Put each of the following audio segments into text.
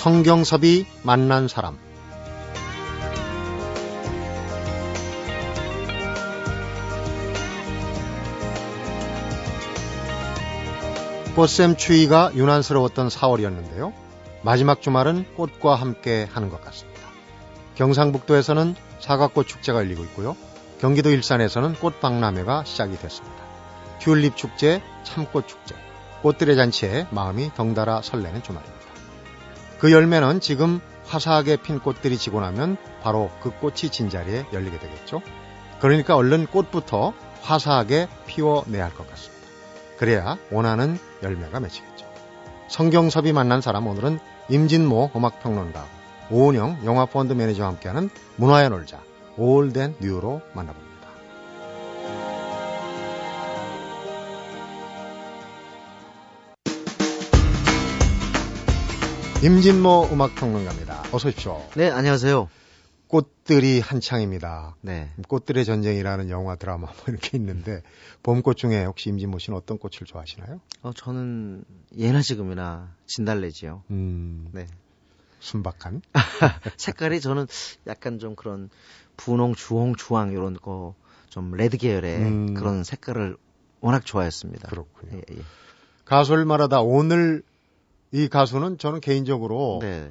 성경섭이 만난 사람 꽃샘 추위가 유난스러웠던 4월이었는데요. 마지막 주말은 꽃과 함께 하는 것 같습니다. 경상북도에서는 사과꽃 축제가 열리고 있고요. 경기도 일산에서는 꽃박람회가 시작이 됐습니다. 튤립 축제, 참꽃 축제, 꽃들의 잔치에 마음이 덩달아 설레는 주말입니다. 그 열매는 지금 화사하게 핀 꽃들이 지고 나면 바로 그 꽃이 진 자리에 열리게 되겠죠. 그러니까 얼른 꽃부터 화사하게 피워내야 할 것 같습니다. 그래야 원하는 열매가 맺히겠죠. 성경섭이 만난 사람 오늘은 임진모 음악평론가 오은영 영화펀드 매니저와 함께하는 문화의 놀자 올덴 뉴로 만나봅니다. 임진모 음악평론가입니다. 어서 오십시오. 네, 안녕하세요. 꽃들이 한창입니다. 네. 꽃들의 전쟁이라는 영화 드라마 뭐 이렇게 있는데 봄꽃 중에 혹시 임진모 씨는 어떤 꽃을 좋아하시나요? 어, 저는 예나 지금이나 진달래지요. 음, 네. 순박한. 색깔이 저는 약간 좀 그런 분홍, 주홍, 주황 이런 거 좀 레드 계열의 음. 그런 색깔을 워낙 좋아했습니다. 그렇군요. 예, 예. 가수를 말하다 오늘 이 가수는 저는 개인적으로 네.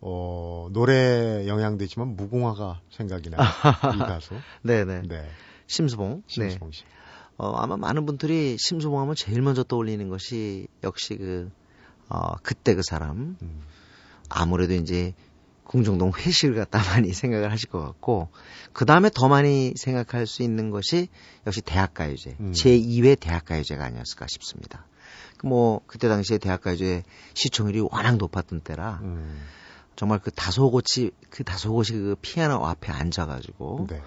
어, 노래 영향도 있지만 무궁화가 생각이 나요. 이 가수. 네, 네. 네. 심수봉. 네. 심수봉 씨. 어, 아마 많은 분들이 심수봉 하면 제일 먼저 떠올리는 것이 역시 그 어, 그때 그 사람. 음. 아무래도 이제 궁중동 회실 갖다 많이 생각을 하실 것 같고 그 다음에 더 많이 생각할 수 있는 것이 역시 대학가요제 음. 제2회 대학가요제가 아니었을까 싶습니다. 그뭐 그때 당시에 대학가요제 시청률이 워낙 높았던 때라 음. 정말 그 다소곳이 그 다소곳이 그 피아노 앞에 앉아가지고 네.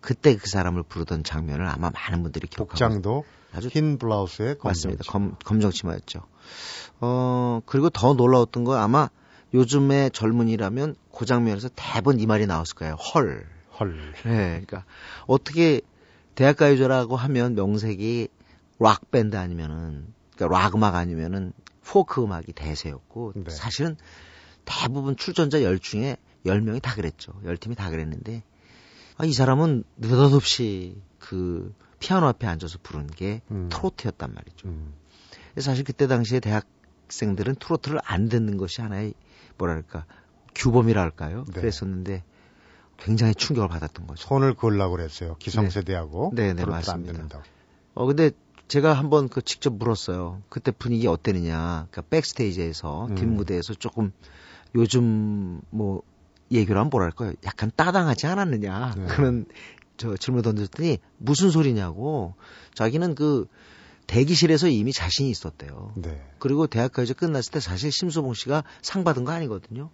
그때 그 사람을 부르던 장면을 아마 많은 분들이 기억하고 복장도 아주 흰 블라우스에 검정 맞습니다. 치. 검, 검정 치마였죠. 어, 그리고 더 놀라웠던 건 아마 요즘의 젊은이라면 그 장면에서 대부분 이 말이 나왔을 거예요. 헐. 헐. 네, 그러니까 어떻게 대학가요제라고 하면 명색이 락 밴드 아니면은 그러니까 락 음악 아니면은 포크 음악이 대세였고 네. 사실은 대부분 출전자 열 중에 열 명이 다 그랬죠. 열 팀이 다 그랬는데 아, 이 사람은 느닷없이 그 피아노 앞에 앉아서 부른 게 음. 트로트였단 말이죠. 음. 사실 그때 당시에 대학생들은 트로트를 안 듣는 것이 하나의 뭐랄까 규범이라 할까요? 네. 그랬었는데 굉장히 충격을 받았던 거죠. 손을 그으려고 그랬어요. 기성세대하고. 네, 네, 안 맞습니다. 듣는다고. 어 근데 제가 한번 그 직접 물었어요. 그때 분위기 어땠느냐. 그러니까 백스테이지에서 음. 뒷 무대에서 조금 요즘 뭐 얘기를 하면 뭐랄까요? 약간 따당하지 않았느냐. 네. 그런 저 질문 던졌더니 무슨 소리냐고. 자기는 그 대기실에서 이미 자신이 있었대요. 네. 그리고 대학까지 끝났을 때 사실 심수봉 씨가 상 받은 거 아니거든요.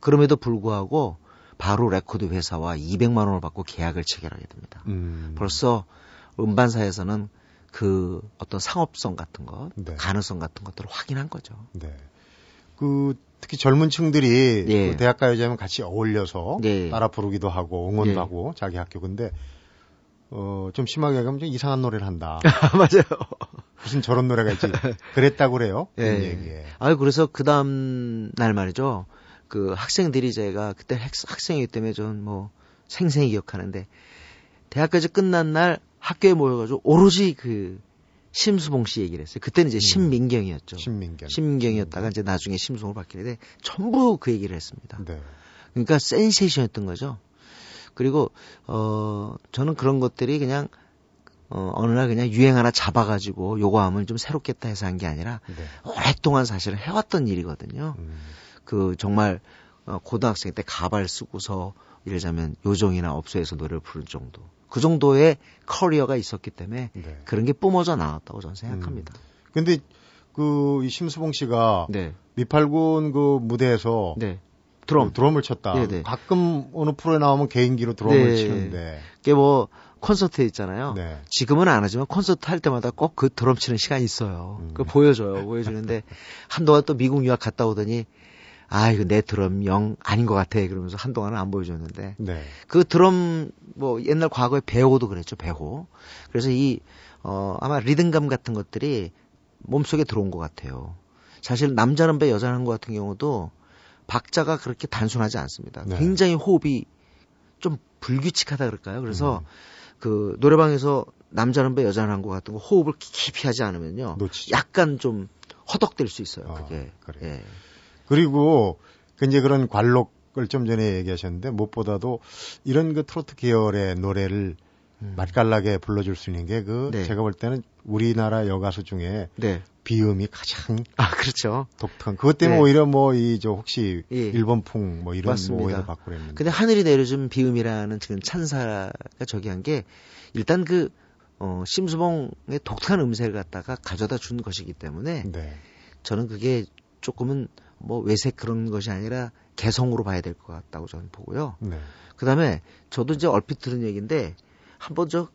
그럼에도 불구하고 바로 레코드 회사와 200만 원을 받고 계약을 체결하게 됩니다. 음. 벌써 음반사에서는 그 어떤 상업성 같은 것, 네. 가능성 같은 것들을 확인한 거죠. 네. 그 특히 젊은 층들이 예. 그 대학가요제하면 같이 어울려서 예. 따라 부르기도 하고 응원도 예. 하고 자기 학교 근데 어 좀 심하게 얘기하면 좀 이상한 노래를 한다. 맞아요. 무슨 저런 노래가 있지. 그랬다고 그래요. 그 예. 얘기에. 아유 그래서 그 다음 날 말이죠. 그 학생들이 제가 그때 학, 학생이기 때문에 전뭐 생생히 기억하는데 대학까지 끝난 날 학교에 모여가지고 오로지 그 심수봉 씨 얘기를 했어요. 그때는 이제 신민경이었죠. 음. 신민경. 신민경이었다가 이제 나중에 심수봉을 바뀌는데 전부 그 얘기를 했습니다. 네. 그러니까 센세이션이었던 거죠. 그리고 어 저는 그런 것들이 그냥 어 어느 날 그냥 유행 하나 잡아가지고 요거 하면 좀 새롭겠다 해서 한 게 아니라 네. 오랫동안 사실은 해왔던 일이거든요. 음. 그 정말 어, 고등학생 때 가발 쓰고서 예를 들자면 요정이나 업소에서 노래를 부를 정도 그 정도의 커리어가 있었기 때문에 네. 그런 게 뿜어져 나왔다고 저는 생각합니다. 근데 그이 심수봉 씨가 네, 미팔군 그 무대에서 네. 드럼. 그 드럼을 쳤다. 네네. 가끔 어느 프로에 나오면 개인기로 드럼을 네. 치는데. 이게 뭐 콘서트에 있잖아요. 네. 지금은 안 하지만 콘서트 할 때마다 꼭 그 드럼 치는 시간이 있어요. 음. 그 보여줘요. 보여주는데 한동안 또 미국 유학 갔다 오더니 아 이거 내 드럼 영 아닌 것 같아 그러면서 한동안은 안 보여줬는데 네. 그 드럼 뭐 옛날 과거에 배호도 그랬죠 배호. 그래서 이 어 아마 리듬감 같은 것들이 몸속에 들어온 것 같아요. 사실 남자는 배 여자는 것 같은 경우도 박자가 그렇게 단순하지 않습니다. 네. 굉장히 호흡이 좀 불규칙하다 그럴까요? 그래서 음. 그 노래방에서 남자는 배 여자는 한것 같은 거 호흡을 깊이 하지 않으면요. 놓치죠. 약간 좀 허덕될 수 있어요. 아, 그게. 그래요. 예. 그리고 그 이제 그런 관록을 좀 전에 얘기하셨는데 무엇보다도 이런 그 트로트 계열의 노래를 음. 맛깔나게 불러줄 수 있는 게그 네. 제가 볼 때는 우리나라 여가수 중에 네. 비음이 가장 아, 그렇죠. 독특한 그것 때문에 네. 오히려 뭐 이 저 혹시 예. 일본풍 뭐 이런 맞습니다. 뭐 오해도 받고 그랬는데 근데 하늘이 내려준 비음이라는 지금 찬사가 저기 한 게 일단 그 어, 심수봉의 독특한 음색을 갖다가 가져다 준 것이기 때문에 네. 저는 그게 조금은 뭐 외색 그런 것이 아니라 개성으로 봐야 될 것 같다고 저는 보고요. 네. 그 다음에 저도 이제 얼핏 들은 얘기인데 한번 저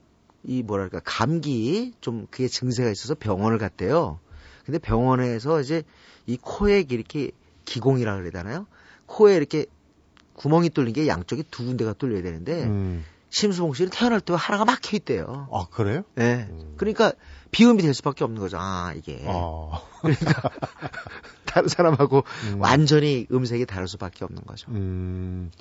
이 뭐랄까 감기 좀 그게 증세가 있어서 병원을 갔대요. 근데 병원에서 이제 이 코에 이렇게 기공이라 그래야 되나요? 코에 이렇게 구멍이 뚫린 게 양쪽이 두 군데가 뚫려야 되는데 음. 심수봉 씨는 태어날 때 하나가 막혀 있대요. 아 그래요? 네. 음. 그러니까 비음이 될 수밖에 없는 거죠. 아 이게 어. 다른 사람하고 음. 완전히 음색이 다를 수밖에 없는 거죠. 음,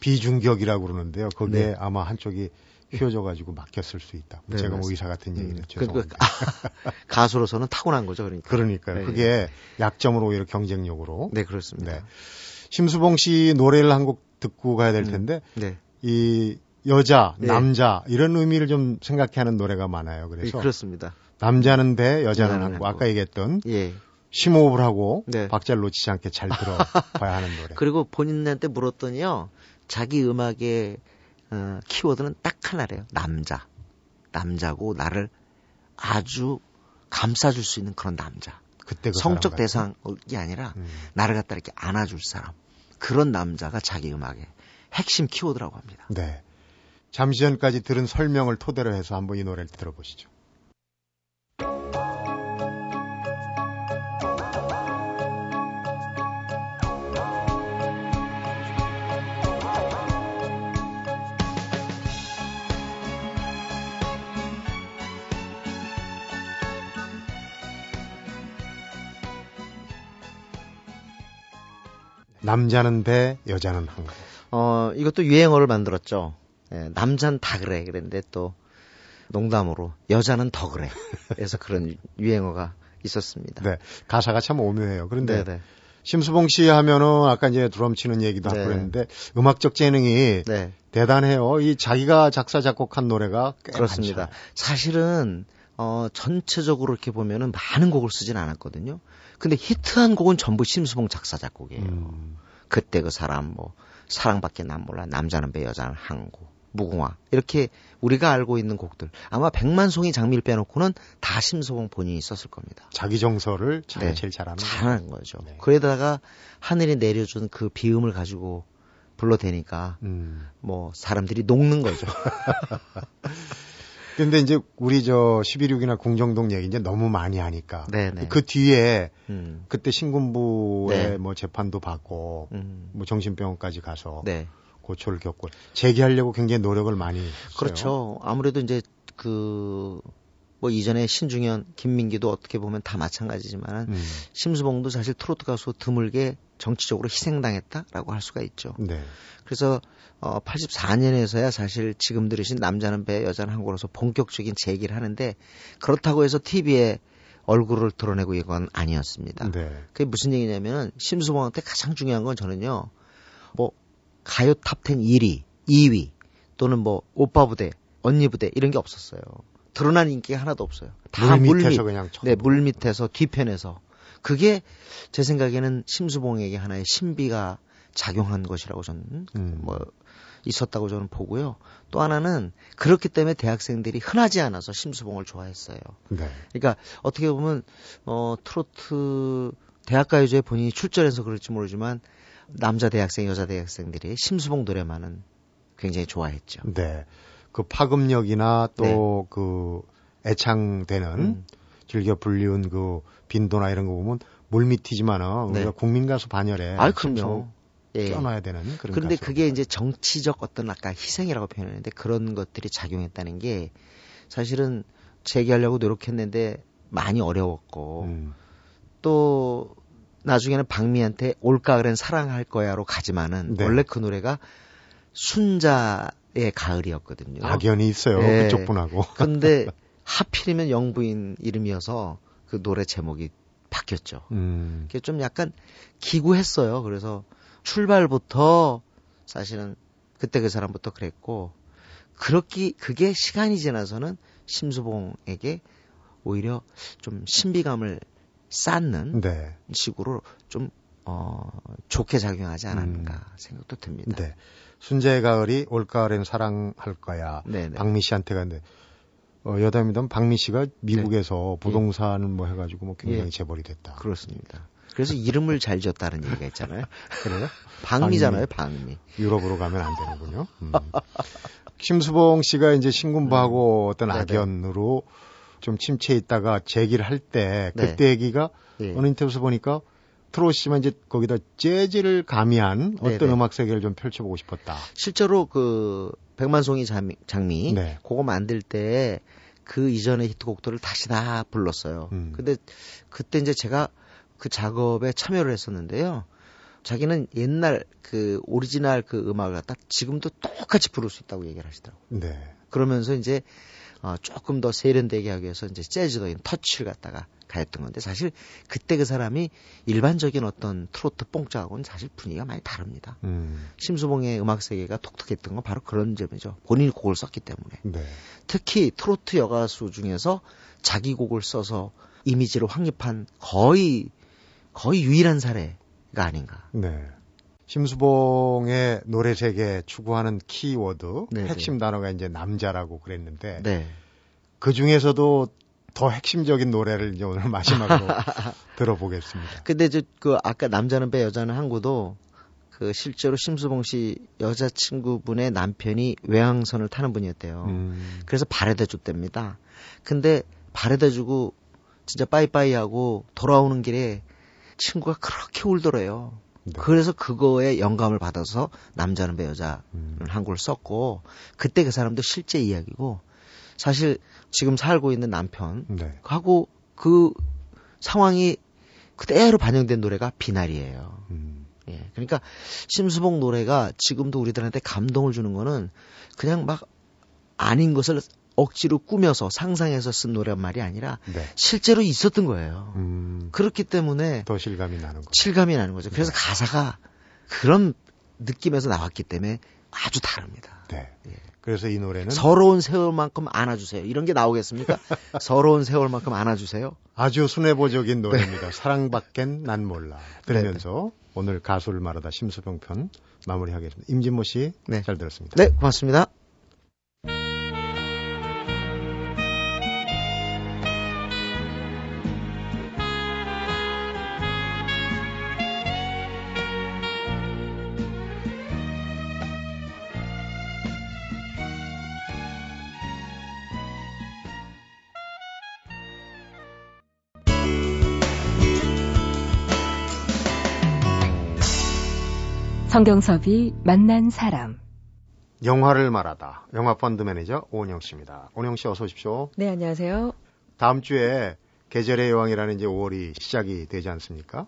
비중격이라고 그러는데요. 거기에 네. 아마 한쪽이 휘어져가지고 막혔을 수 있다. 네, 제가 뭐. 의사 같은 얘기를 음, 죄송합니다. 그러니까 아, 가수로서는 타고난 거죠. 그러니까. 그러니까요. 네, 그게 약점으로 오히려 경쟁력으로. 네 그렇습니다. 네. 심수봉 씨 노래를 한 곡 듣고 가야 될 텐데 네. 이 여자, 네. 남자 이런 의미를 좀 생각하는 노래가 많아요. 예, 그래서 그렇습니다. 남자는 배, 여자는. 항구. 아까 얘기했던 예. 심호흡을 하고 네. 박자를 놓치지 않게 잘 들어봐야 하는 노래. 그리고 본인한테 물었더니요. 자기 음악의 어, 키워드는 딱 하나래요. 남자. 남자고 나를 아주 감싸줄 수 있는 그런 남자. 그때 그 성적. 대상이 아니라 음. 나를 갖다 이렇게 안아줄 사람. 그런 남자가 자기 음악의 핵심 키워드라고 합니다. 네. 잠시 전까지 들은 설명을 토대로 해서 한번 이 노래를 들어보시죠. 남자는 배, 여자는 항구. 어, 이것도 유행어를 만들었죠. 예, 남잔 다 그래. 그랬는데 또 농담으로 여자는 더 그래. 그래서 그런 유행어가 있었습니다. 네. 가사가 참 오묘해요. 그런데 네, 네. 심수봉 씨 하면은 아까 이제 드럼 치는 얘기도 하고 네. 그랬는데 음악적 재능이 네, 대단해요. 이 자기가 작사 작곡한 노래가 꽤 그렇습니다. 많잖아요. 사실은 어, 전체적으로 이렇게 보면은 많은 곡을 쓰진 않았거든요. 근데 히트한 곡은 전부 심수봉 작사 작곡이에요. 음, 그때 그 사람 뭐 사랑밖에 난 몰라 남자는 배 여자는 항구 무궁화 이렇게 우리가 알고 있는 곡들 아마 백만송이 장미를 빼놓고는 다 심수봉 본인이 썼을 겁니다. 자기 정서를 잘 네. 제일 잘하는. 잘하는 거죠. 네. 그러다가 하늘이 내려준 그 비음을 가지고 불러대니까 음. 뭐 사람들이 녹는 거죠. 근데 이제 우리 저 11.6이나 궁정동 얘기 이제 너무 많이 하니까 네네. 그 뒤에 음, 그때 신군부의 네. 뭐 재판도 받고 음, 뭐 정신병원까지 가서 네. 고초를 겪고 재기하려고 굉장히 노력을 많이 했어요. 그렇죠. 아무래도 이제 그, 뭐 이전에 신중현, 김민기도 어떻게 보면 다 마찬가지지만 음. 심수봉도 사실 트로트 가수 드물게 정치적으로 희생당했다라고 할 수가 있죠. 네. 그래서 어 84년에서야 사실 지금 들으신 남자는 배, 여자는 항구로서 본격적인 제기를 하는데 그렇다고 해서 TV에 얼굴을 드러내고 이건 아니었습니다. 네. 그게 무슨 얘기냐면 심수봉한테 가장 중요한 건 저는요. 뭐 가요 탑10 1위, 2위 또는 뭐 오빠 부대, 언니 부대 이런 게 없었어요. 드러난 인기가 하나도 없어요. 다 물 밑에서 물 밑, 그냥 쳐. 네, 물 밑에서 뒤편에서 그게 제 생각에는 심수봉에게 하나의 신비가 작용한 것이라고 저는 음. 뭐 있었다고 저는 보고요. 또 하나는 그렇기 때문에 대학생들이 흔하지 않아서 심수봉을 좋아했어요. 네. 그러니까 어떻게 보면 어 트로트 대학가요제에 본인이 출전해서 그럴지 모르지만 남자 대학생, 여자 대학생들이 심수봉 노래만은 굉장히 좋아했죠. 네. 그 파급력이나 또그 애창되는 네. 음. 즐겨 불리운 그 빈도나 이런 거 보면 물밑이지만은 네. 우리가 국민 가수 반열에 아, 그럼요. 예. 껴놔야 되는 그런 그런데 가수가 그게 이제 정치적 어떤 아까 희생이라고 표현했는데 그런 것들이 작용했다는 게 사실은 재기하려고 노력했는데 많이 어려웠고 음. 또 나중에는 박미한테 올가을엔 사랑할 거야로 가지만은 네. 원래 그 노래가 순자의 가을이었거든요. 악연이 있어요. 네. 그쪽 분하고. 근데 하필이면 영부인 이름이어서 그 노래 제목이 바뀌었죠. 음. 그게 좀 약간 기구했어요. 그래서 출발부터 사실은 그때 그 사람부터 그랬고 그렇기 그게 시간이 지나서는 심수봉에게 오히려 좀 신비감을 쌓는 네. 식으로 좀 어, 좋게 작용하지 않았는가 생각도 듭니다. 네. 순재의 가을이 올가을엔 사랑할 거야. 네, 네. 박미 씨한테 갔는데 어, 여담이던 박미 씨가 미국에서 부동산을 뭐 해가지고 뭐 굉장히 예. 재벌이 됐다. 그렇습니다. 그래서 이름을 잘 지었다는 얘기가 있잖아요. 그래요? 박미잖아요, 박미. 유럽으로 가면 안 되는군요. 음. 심수봉 씨가 이제 신군부하고 어떤 음. 네네. 악연으로 좀 침체해 있다가 재기를 할때 네. 그때 얘기가 예. 어느 인터뷰에서 보니까 트롯이지만 이제 거기다 재즈를 가미한 어떤 네네. 음악 세계를 좀 펼쳐보고 싶었다. 실제로 그 백만송이 장미, 장미 네. 그거 만들 때 그 이전의 히트곡들을 다시 다 불렀어요. 음. 근데 그때 이제 제가 그 작업에 참여를 했었는데요. 자기는 옛날 그 오리지널 그 음악을 갖다 지금도 똑같이 부를 수 있다고 얘기를 하시더라고요. 네. 그러면서 이제 어, 조금 더 세련되게 하기 위해서 이제 재즈적인 터치를 갖다가 가했던 건데 사실 그때 그 사람이 일반적인 어떤 트로트 뽕짝하고는 사실 분위기가 많이 다릅니다. 음. 심수봉의 음악 세계가 독특했던 건 바로 그런 점이죠. 본인이 곡을 썼기 때문에. 네. 특히 트로트 여가수 중에서 자기 곡을 써서 이미지를 확립한 거의 거의 유일한 사례가 아닌가. 네. 심수봉의 노래 세계 추구하는 키워드 네네. 핵심 단어가 이제 남자라고 그랬는데 네. 그 중에서도 더 핵심적인 노래를 이제 오늘 마지막으로 들어보겠습니다. 근데 저 그 아까 남자는 배 여자는 항구도 그 실제로 심수봉 씨 여자친구분의 남편이 외항선을 타는 분이었대요. 음, 그래서 바래다 줬답니다. 근데 바래다 주고 진짜 빠이빠이 하고 돌아오는 길에 친구가 그렇게 울더래요. 네. 그래서 그거에 영감을 받아서 남자는 배 여자는 음, 한국을 썼고 그때 그 사람도 실제 이야기고 사실 지금 살고 있는 남편하고 네. 그 상황이 그대로 반영된 노래가 비날이에요. 음, 예. 그러니까 심수봉 노래가 지금도 우리들한테 감동을 주는 거는 그냥 막 아닌 것을 억지로 꾸며서 상상해서 쓴 노래란 말이 아니라 네. 실제로 있었던 거예요. 음, 그렇기 때문에 더 실감이 나는 거. 실감이 나는 거죠. 그래서 가사가 그런 느낌에서 나왔기 때문에 아주 다릅니다. 네. 예. 그래서 이 노래는 서러운 세월만큼 안아주세요. 이런 게 나오겠습니까? 서러운 세월만큼 안아주세요. 아주 순애보적인 네. 노래입니다. 사랑밖엔 난 몰라. 들으면서 오늘 가수를 말하다 심수봉 편 마무리하겠습니다. 임진모 씨, 네. 잘 들었습니다. 네, 고맙습니다. 성경섭이 만난 사람. 영화를 말하다. 영화 펀드 매니저 오은영 씨입니다. 오은영 씨 어서 오십시오. 네, 안녕하세요. 다음 주에 계절의 여왕이라는 이제 5월이 시작이 되지 않습니까?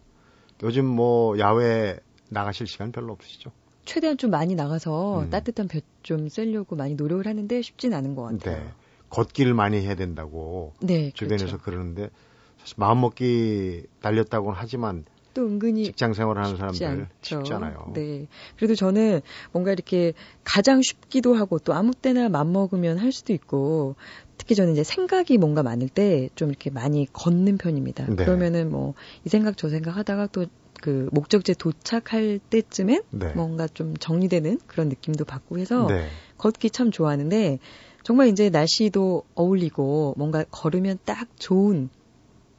요즘 뭐 야외 나가실 시간 별로 없으시죠? 최대한 좀 많이 나가서 음. 따뜻한 볕 좀 쐬려고 많이 노력을 하는데 쉽진 않은 것 같아요. 네. 걷기를 많이 해야 된다고 네, 주변에서 그렇죠. 그러는데 사실 마음먹기 달렸다고는 하지만 또 은근히 직장 생활을 하는 쉽지 사람들 않죠. 않아요. 네. 그래도 저는 뭔가 이렇게 가장 쉽기도 하고 또 아무 때나 맘먹으면 할 수도 있고 특히 저는 이제 생각이 뭔가 많을 때 좀 이렇게 많이 걷는 편입니다. 네. 그러면은 뭐 이 생각 저 생각 하다가 또 그 목적지에 도착할 때쯤엔 네. 뭔가 좀 정리되는 그런 느낌도 받고 해서 네. 걷기 참 좋아하는데 정말 이제 날씨도 어울리고 뭔가 걸으면 딱 좋은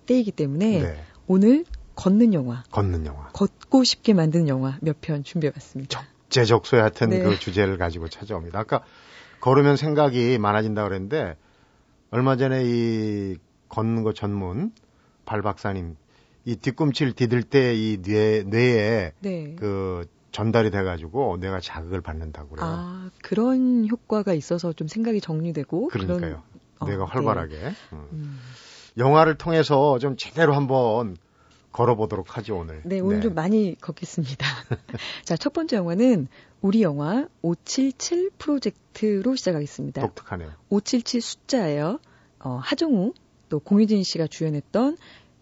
때이기 때문에 네. 오늘 걷는 영화, 걷는 영화. 걷고 싶게 만드는 영화 몇 편 준비해봤습니다. 제적소에 하여튼 네. 그 주제를 가지고 찾아옵니다. 아까 걸으면 생각이 많아진다 그랬는데 얼마 전에 이 걷는 거 전문 발 박사님 이 뒤꿈치를 디딜 때 이 뇌, 뇌에 네. 그 전달이 돼가지고 뇌가 자극을 받는다고 그래요. 아 그런 효과가 있어서 좀 생각이 정리되고 그러니까요. 그런 어, 뇌가 네. 활발하게. 음. 음. 영화를 통해서 좀 제대로 한번 걸어보도록 하죠 오늘. 네, 오늘 좀 많이 걷겠습니다. 자, 첫 번째 영화는 우리 영화 577 프로젝트로 시작하겠습니다. 독특하네요. 577 숫자예요. 어, 하정우 또 공효진 씨가 주연했던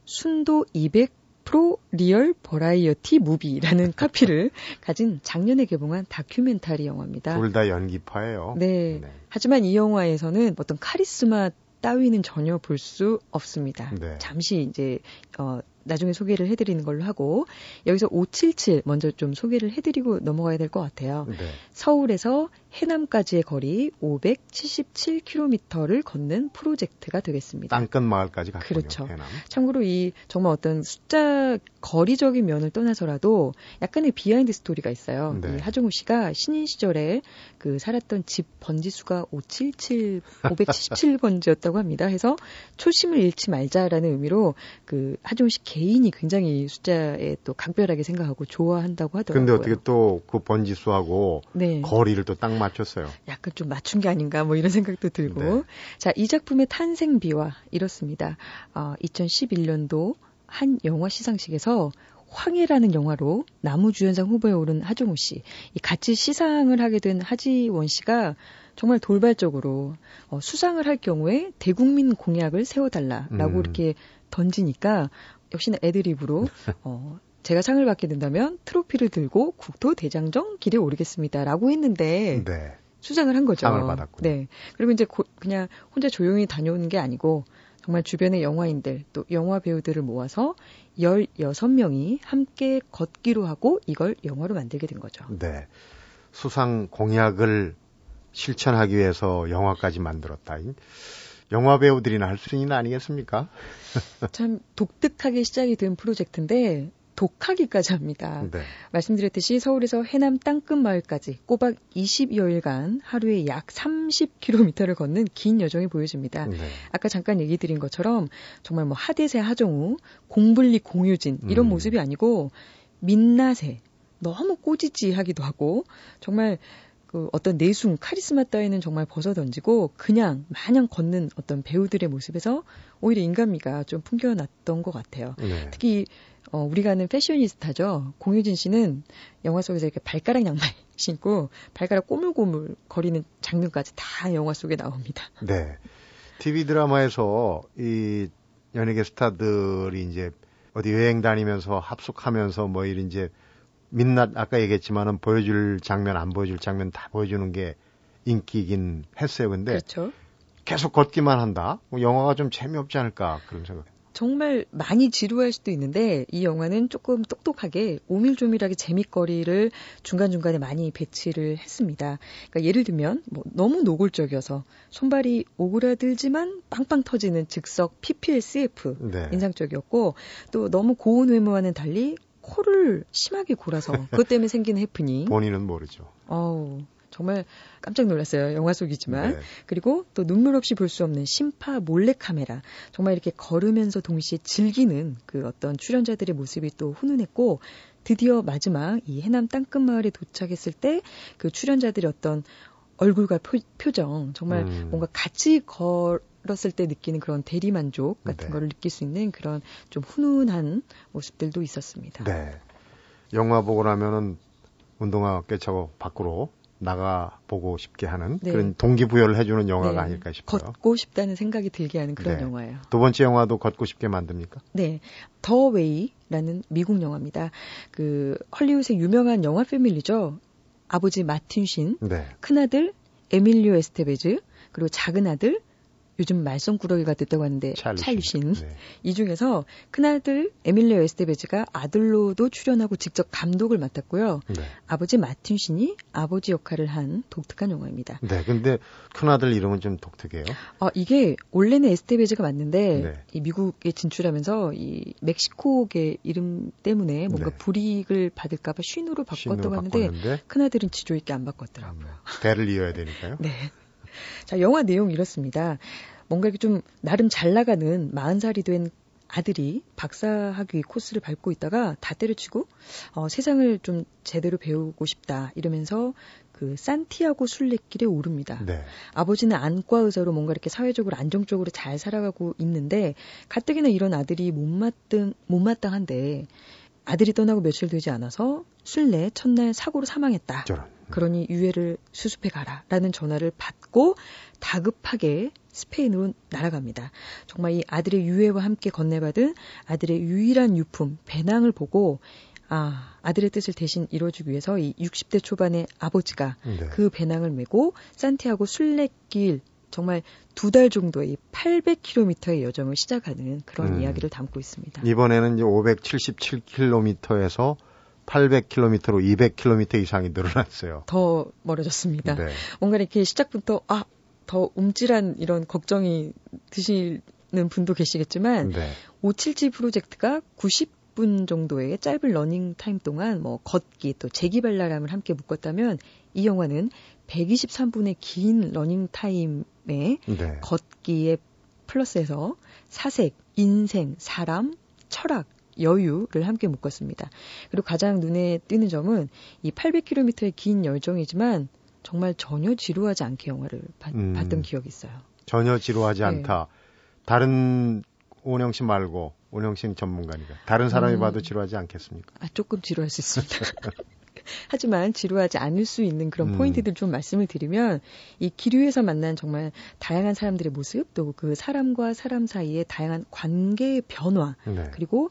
순도 200 프로 리얼 버라이어티 movie라는 카피를 가진 작년에 개봉한 다큐멘터리 영화입니다. 둘 다 연기파예요. 네. 네. 하지만 이 영화에서는 어떤 카리스마 따위는 전혀 볼 수 없습니다. 네. 잠시 이제 어 나중에 소개를 해드리는 걸로 하고 여기서 577 먼저 좀 소개를 해드리고 넘어가야 될 것 같아요. 네. 서울에서 해남까지의 거리 577km를 걷는 프로젝트가 되겠습니다. 땅끝 마을까지 갔군요. 그렇죠. 해남. 참고로 이 정말 어떤 숫자 거리적인 면을 떠나서라도 약간의 behind story가 있어요. 네. 이 하정우 씨가 신인 시절에 그 살았던 집 번지수가 577 577번지였다고 합니다. 해서 초심을 잃지 말자라는 의미로 그 하정우 씨 개인이 굉장히 숫자에 또 각별하게 생각하고 좋아한다고 하더라고요. 근데 어떻게 또 그 번지수하고 네. 거리를 또 딱 맞췄어요. 약간 좀 맞춘 게 아닌가 뭐 이런 생각도 들고. 네. 자, 이 작품의 탄생 비화 이렇습니다. 어, 2011년도 한 영화 시상식에서 황해라는 영화로 나무주연상 후보에 오른 하정우 씨. 이 같이 시상을 하게 된 하지원 씨가 정말 돌발적으로 어, 수상을 할 경우에 대국민 공약을 세워달라라고 음. 이렇게 던지니까 역시나 애드립으로 어, 제가 상을 받게 된다면 트로피를 들고 국토 대장정 길에 오르겠습니다라고 했는데 네. 수상을 한 거죠. 상을 받았고. 네. 그리고 이제 고, 그냥 혼자 조용히 다녀오는 게 아니고 정말 주변의 영화인들 또 영화 배우들을 모아서 16명이 함께 걷기로 하고 이걸 영화로 만들게 된 거죠. 네. 수상 공약을 실천하기 위해서 영화까지 만들었다. 영화 배우들이나 할 수 있는 일 아니겠습니까? 참 독특하게 시작이 된 프로젝트인데 독하기까지 합니다. 네. 말씀드렸듯이 서울에서 해남 땅끝 마을까지 꼬박 20여일간 하루에 약 30km를 걷는 긴 여정이 보여집니다. 네. 아까 잠깐 얘기 드린 것처럼 정말 뭐 하대세 하정우, 공불리 공유진 이런 음. 모습이 아니고 민낯에 너무 꼬지지하기도 하고 정말 그 어떤 내숭, 카리스마 따위는 정말 벗어던지고 그냥 마냥 걷는 어떤 배우들의 모습에서 오히려 인간미가 좀 풍겨났던 것 같아요. 네. 특히 어, 우리가 아는 패셔니스타죠. 공유진 씨는 영화 속에서 이렇게 발가락 양말 신고 발가락 꼬물꼬물 거리는 장면까지 다 영화 속에 나옵니다. 네. TV 드라마에서 이 연예계 스타들이 이제 어디 여행 다니면서 합숙하면서 뭐 이런 이제 민낯 아까 얘기했지만은 보여줄 장면 안 보여줄 장면 다 보여주는 게 인기긴 했어요. 근데 그렇죠. 계속 걷기만 한다. 뭐 영화가 좀 재미없지 않을까 그런 생각. 정말 많이 지루할 수도 있는데 이 영화는 조금 똑똑하게 오밀조밀하게 재밌거리를 중간중간에 많이 배치를 했습니다. 그러니까 예를 들면 뭐 너무 노골적이어서 손발이 오그라들지만 빵빵 터지는 즉석 PPL-CF 네. 인상적이었고 또 너무 고운 외모와는 달리 코를 심하게 골아서 그것 때문에 생긴 해프닝. 본인은 모르죠. 어우. 정말 깜짝 놀랐어요. 영화 속이지만. 네. 그리고 또 눈물 없이 볼 수 없는 심파 몰래 카메라. 정말 이렇게 걸으면서 동시에 즐기는 그 어떤 출연자들의 모습이 또 훈훈했고 드디어 마지막 이 해남 땅끝 마을에 도착했을 때 그 출연자들의 어떤 얼굴과 표, 정 정말 음. 뭔가 같이 걸 걸었을 때 느끼는 그런 대리 만족 같은 네. 거를 느낄 수 있는 그런 좀 훈훈한 모습들도 있었습니다. 네. 영화 보고 나면은 운동화 깨차고 밖으로 나가 보고 싶게 하는 네. 그런 동기부여를 해주는 영화가 네. 아닐까 싶어요. 걷고 싶다는 생각이 들게 하는 그런 네. 영화예요. 두 번째 영화도 걷고 싶게 만듭니까? 네, The Way라는 미국 영화입니다. 그 헐리우드의 유명한 영화 패밀리죠. 아버지 마틴 신, 네. 큰아들 에밀리오 에스테베즈, 그리고 작은 아들 요즘 말썽꾸러기가 됐다고 하는데 찰리 신, 네. 이 중에서 큰아들 에밀리오 에스테베즈가 아들로도 출연하고 직접 감독을 맡았고요. 네. 아버지 마틴 신이 아버지 역할을 한 독특한 영화입니다. 네, 근데 큰아들 이름은 좀 독특해요. 어, 이게 원래는 에스테베즈가 맞는데 네. 이 미국에 진출하면서 이 멕시코계 이름 때문에 뭔가 네. 불이익을 받을까봐 쉰으로 바꿨다고 하는데 큰아들은 지조 있게 안 바꿨더라고요. 음, 배를 이어야 되니까요. 네. 자, 영화 내용 이렇습니다. 뭔가 이렇게 좀 나름 잘 나가는 40살이 된 아들이 박사학위 코스를 밟고 있다가 다 때려치고 어, 세상을 좀 제대로 배우고 싶다 이러면서 그 산티아고 순례길에 오릅니다. 네. 아버지는 안과 의사로 뭔가 이렇게 사회적으로 안정적으로 잘 살아가고 있는데 가뜩이나 이런 아들이 못마땅 못마땅한데 아들이 떠나고 며칠 되지 않아서 순례 첫날 사고로 사망했다. 저런. 그러니 유해를 수습해 가라 라는 전화를 받고 다급하게 스페인으로 날아갑니다. 정말 이 아들의 유해와 함께 건네받은 아들의 유일한 유품 배낭을 보고 아, 아들의 뜻을 대신 이루어주기 위해서 이 60대 초반의 아버지가 네. 그 배낭을 메고 산티아고 순례길 정말 두 달 정도의 800km의 여정을 시작하는 그런 음. 이야기를 담고 있습니다. 이번에는 이제 577km에서 800km로 200km 이상이 늘어났어요. 더 멀어졌습니다. 네. 뭔가 이렇게 시작부터 아, 더 움찔한 이런 걱정이 드시는 분도 계시겠지만 네. 577 프로젝트가 90분 정도의 짧은 러닝 타임 동안 뭐 걷기 또 재기발랄함을 함께 묶었다면 이 영화는 123분의 긴 러닝 타임에 네. 걷기에 플러스해서 사색, 인생, 사람, 철학, 여유를 함께 묶었습니다. 그리고 가장 눈에 띄는 점은 이 800km의 긴 여정이지만 정말 전혀 지루하지 않게 영화를 바, 음, 봤던 기억이 있어요. 전혀 지루하지 네. 않다. 다른 오영 씨 말고 오영 씨 전문가니까 다른 사람이 음, 봐도 지루하지 않겠습니까? 아, 조금 지루할 수 있습니다. 하지만 지루하지 않을 수 있는 그런 음. 포인트들 좀 말씀을 드리면 이 기류에서 만난 정말 다양한 사람들의 모습 또 그 사람과 사람 사이의 다양한 관계의 변화 네. 그리고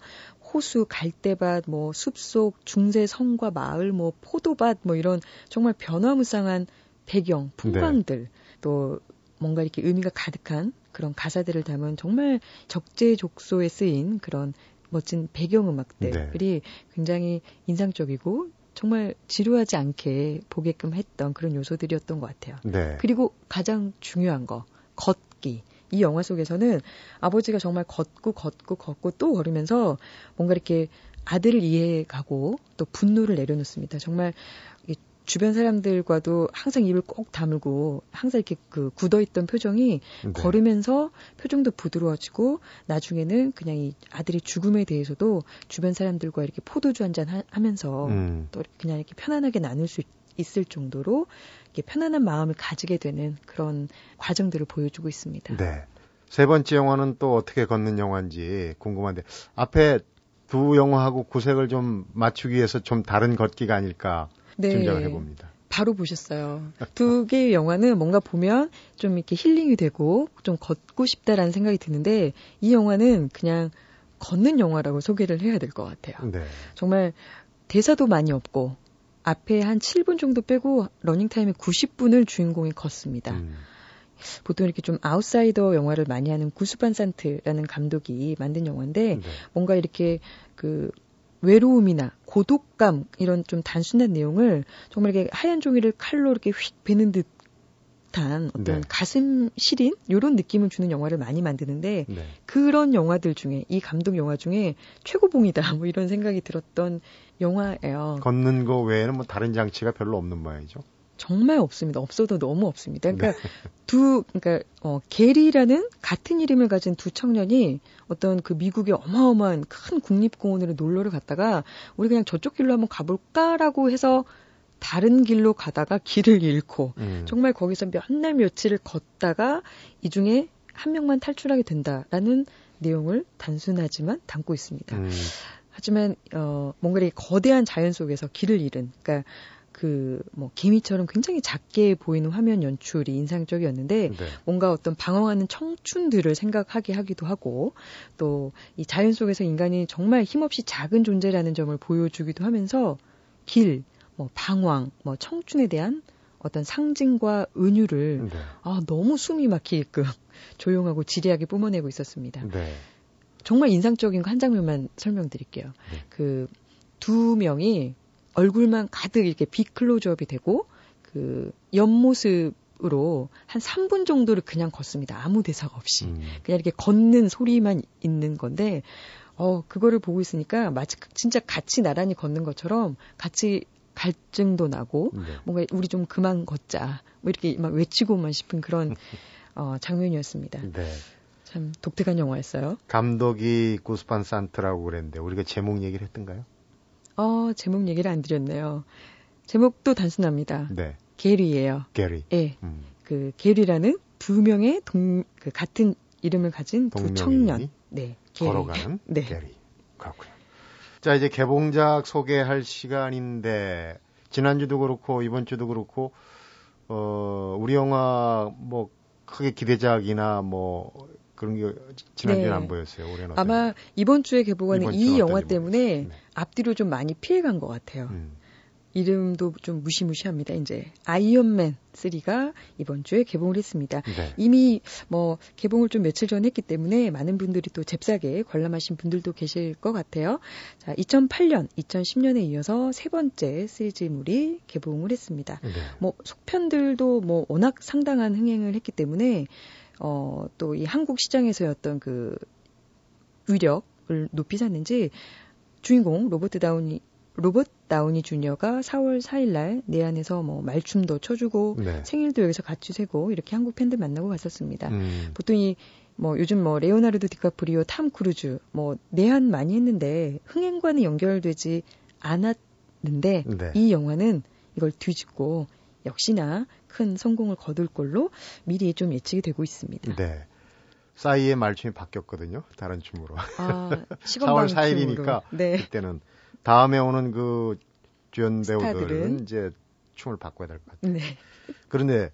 호수, 갈대밭, 뭐 숲속, 중세 성과 마을, 뭐 포도밭, 뭐 이런 정말 변화무쌍한 배경, 풍광들, 네. 또 뭔가 이렇게 의미가 가득한 그런 가사들을 담은 정말 적재적소에 쓰인 그런 멋진 배경 음악들이 네. 굉장히 인상적이고 정말 지루하지 않게 보게끔 했던 그런 요소들이었던 것 같아요. 네. 그리고 가장 중요한 거, 걷기. 이 영화 속에서는 아버지가 정말 걷고 걷고 걷고 또 걸으면서 뭔가 이렇게 아들을 이해가고 또 분노를 내려놓습니다. 정말 주변 사람들과도 항상 입을 꼭 다물고 항상 이렇게 그 굳어있던 표정이 네. 걸으면서 표정도 부드러워지고 나중에는 그냥 이 아들의 죽음에 대해서도 주변 사람들과 이렇게 포도주 한잔 하면서 음. 또 그냥 이렇게 편안하게 나눌 수 있, 있을 정도로 이렇게 편안한 마음을 가지게 되는 그런 과정들을 보여주고 있습니다. 네. 세 번째 영화는 또 어떻게 걷는 영화인지 궁금한데 앞에 두 영화하고 구색을 좀 맞추기 위해서 좀 다른 걷기가 아닐까 네. 짐작을 해봅니다. 바로 보셨어요. 두 개의 영화는 뭔가 보면 좀 이렇게 힐링이 되고 좀 걷고 싶다라는 생각이 드는데 이 영화는 그냥 걷는 영화라고 소개를 해야 될 것 같아요. 네. 정말 대사도 많이 없고 앞에 한 7분 정도 빼고 러닝타임의 90분을 주인공이 걷습니다. 음. 보통 이렇게 좀 아웃사이더 영화를 많이 하는 구스반 산트라는 감독이 만든 영화인데 네. 뭔가 이렇게 그 외로움이나 고독감 이런 좀 단순한 내용을 정말 이렇게 하얀 종이를 칼로 이렇게 휙 베는 듯 한 어떤 네. 가슴 시린 이런 느낌을 주는 영화를 많이 만드는데 네. 그런 영화들 중에 이 감독 영화 중에 최고봉이다 뭐 이런 생각이 들었던 영화예요. 걷는 거 외에는 뭐 다른 장치가 별로 없는 모양이죠. 정말 없습니다. 없어도 너무 없습니다. 그러니까 네. 두 그러니까 어 게리라는 같은 이름을 가진 두 청년이 어떤 그 미국의 어마어마한 큰 국립공원으로 놀러를 갔다가 우리 그냥 저쪽 길로 한번 가볼까라고 해서 다른 길로 가다가 길을 잃고 음. 정말 거기서 몇 날 며칠을 걷다가 이 중에 한 명만 탈출하게 된다라는 내용을 단순하지만 담고 있습니다. 음. 하지만 어 뭔가 이 거대한 자연 속에서 길을 잃은 그러니까 그 뭐 개미처럼 굉장히 작게 보이는 화면 연출이 인상적이었는데 네. 뭔가 어떤 방황하는 청춘들을 생각하게 하기도 하고 또 이 자연 속에서 인간이 정말 힘없이 작은 존재라는 점을 보여주기도 하면서 길, 뭐 방황, 뭐 청춘에 대한 어떤 상징과 은유를 네. 아 너무 숨이 막히게끔 조용하고 지리하게 뿜어내고 있었습니다. 네. 정말 인상적인 거 한 장면만 설명드릴게요. 네. 그두 명이 얼굴만 가득 이렇게 비클로즈업이 되고 그 옆모습으로 한 3분 정도를 그냥 걷습니다. 아무 대사가 없이. 음. 그냥 이렇게 걷는 소리만 있는 건데 어 그거를 보고 있으니까 마치 진짜 같이 나란히 걷는 것처럼 같이 갈증도 나고 네. 뭔가 우리 좀 그만 걷자 뭐 이렇게 막 외치고만 싶은 그런 어 장면이었습니다. 네. 참 독특한 영화였어요. 감독이 구스판 산트라고 그랬는데 우리가 제목 얘기를 했던가요? 어, 제목 얘기를 안 드렸네요. 제목도 단순합니다. 네. 게리예요. 게리. 예. 음. 그 게리라는 두 명의 동, 그 같은 이름을 가진 두 청년. 네. 게리. 걸어가는 네. 게리. 그렇군요. 자, 이제 개봉작 소개할 시간인데 지난주도 그렇고 이번 주도 그렇고 어, 우리 영화 뭐 크게 기대작이나 뭐 그런 게 지난주에는 네. 안 보였어요. 올해는 아마 이번 주에 개봉하는 이번 이 영화 때문에 네. 앞뒤로 좀 많이 피해간 것 같아요. 음. 이름도 좀 무시무시합니다. 이제 아이언맨 3가 이번 주에 개봉을 했습니다. 네. 이미 뭐 개봉을 좀 며칠 전에 했기 때문에 많은 분들이 또 잽싸게 관람하신 분들도 계실 것 같아요. 자, 2008년, 2010년에 이어서 세 번째 시리즈물이 개봉을 했습니다. 네. 뭐 속편들도 뭐 워낙 상당한 흥행을 했기 때문에 어, 또 이 한국 시장에서의 어떤 그 위력을 높이 샀는지 주인공 로버트 다우니 로버트 다우니 주니어가 4월 4일 날 내한해서 뭐 말춤도 춰주고 네. 생일도 여기서 같이 세고 이렇게 한국 팬들 만나고 갔었습니다. 음. 보통 이 뭐 요즘 뭐 레오나르도 디카프리오, 탐 크루즈 뭐 내한 많이 했는데 흥행과는 연결되지 않았는데 네. 이 영화는 이걸 뒤집고 역시나 큰 성공을 거둘 걸로 미리 좀 예측이 되고 있습니다. 네. 싸이의 말춤이 바뀌었거든요. 다른 춤으로. 아, 4월 4일이니까 네. 그때는 다음에 오는 그 주연 배우들은 이제 춤을 바꿔야 될 것 같아요. 네. 그런데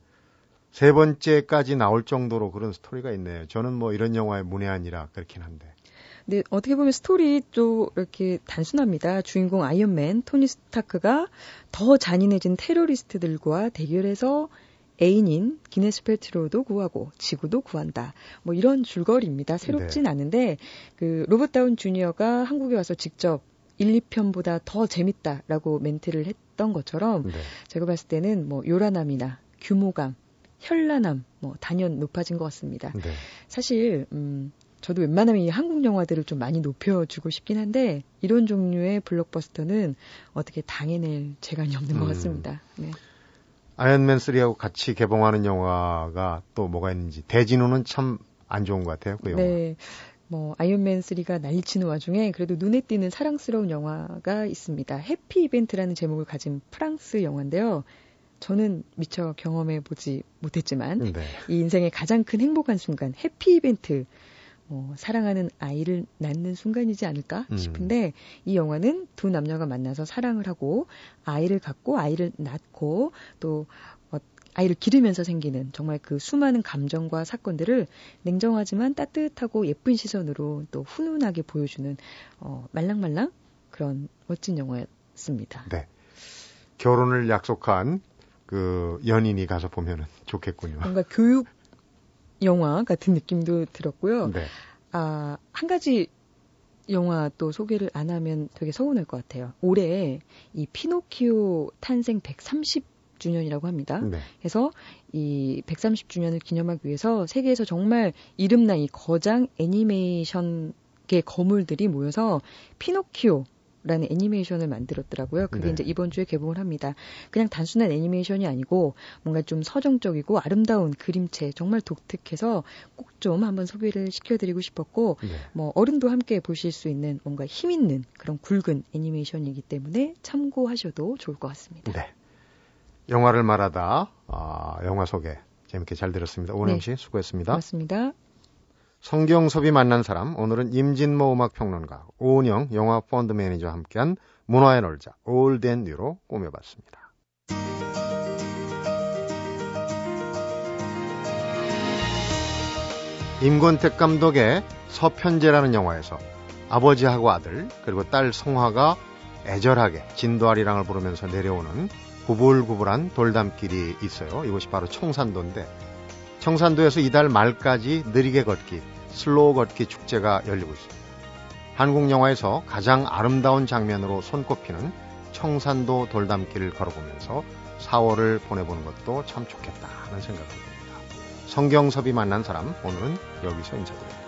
세 번째까지 나올 정도로 그런 스토리가 있네요. 저는 뭐 이런 영화의 문외한이라 그렇긴 한데. 네, 어떻게 보면 스토리도 이렇게 단순합니다. 주인공 아이언맨 토니 스타크가 더 잔인해진 테러리스트들과 대결해서 애인인 기네스 펠트로도 구하고 지구도 구한다. 뭐 이런 줄거리입니다. 새롭진 네. 않은데 그 로봇 다운 주니어가 한국에 와서 직접 1, 2편보다 더 재밌다라고 멘트를 했던 것처럼 네. 제가 봤을 때는 뭐 요란함이나 규모감, 현란함 뭐 단연 높아진 것 같습니다. 네. 사실 음 저도 웬만하면 이 한국 영화들을 좀 많이 높여주고 싶긴 한데 이런 종류의 블록버스터는 어떻게 당해낼 재간이 없는 것 음. 같습니다. 네. 아이언맨 3하고 같이 개봉하는 영화가 또 뭐가 있는지 대진운은 참 안 좋은 것 같아요. 그 영화. 네. 뭐 아이언맨 3가 난리치는 와중에 그래도 눈에 띄는 사랑스러운 영화가 있습니다. Happy Event라는 제목을 가진 프랑스 영화인데요. 저는 미처 경험해 보지 못했지만 네. 이 인생의 가장 큰 행복한 순간 Happy Event 뭐 사랑하는 아이를 낳는 순간이지 않을까 음. 싶은데 음. 이 영화는 두 남녀가 만나서 사랑을 하고 아이를 갖고 아이를 낳고 또 아이를 기르면서 생기는 정말 그 수많은 감정과 사건들을 냉정하지만 따뜻하고 예쁜 시선으로 또 훈훈하게 보여주는 어, 말랑말랑 그런 멋진 영화였습니다. 네. 결혼을 약속한 그 연인이 가서 보면은 좋겠군요. 뭔가 교육 영화 같은 느낌도 들었고요. 네. 아, 한 가지 영화 또 소개를 안 하면 되게 서운할 것 같아요. 올해 이 피노키오 탄생 130 주년이라고 합니다. 네. 그래서 이 130주년을 기념하기 위해서 세계에서 정말 이름난 이 거장 애니메이션계 거물들이 모여서 피노키오 라는 애니메이션을 만들었더라고요. 그게 네. 이제 이번 주에 개봉을 합니다. 그냥 단순한 애니메이션이 아니고 뭔가 좀 서정적이고 아름다운 그림체 정말 독특해서 꼭 좀 한번 소개를 시켜드리고 싶었고 네. 뭐 어른도 함께 보실 수 있는 뭔가 힘 있는 그런 굵은 애니메이션이기 때문에 참고하셔도 좋을 것 같습니다. 네. 영화를 말하다 아, 영화 소개 재밌게 잘 들었습니다. 오은영 네. 씨 수고했습니다. 고맙습니다. 성경섭이 만난 사람 오늘은 임진모 음악평론가 오은영 영화 펀드 매니저와 함께한 문화의 놀자 올덴 뉴로 꾸며봤습니다. 임권택 감독의 서편제라는 영화에서 아버지하고 아들 그리고 딸 송화가 애절하게 진도아리랑을 부르면서 내려오는 구불구불한 돌담길이 있어요. 이곳이 바로 청산도인데 청산도에서 이달 말까지 느리게 걷기, slow 걷기 축제가 열리고 있습니다. 한국 영화에서 가장 아름다운 장면으로 손꼽히는 청산도 돌담길을 걸어보면서 4월을 보내보는 것도 참 좋겠다 하는 생각이 듭니다. 성경섭이 만난 사람 오늘은 여기서 인사드립니다.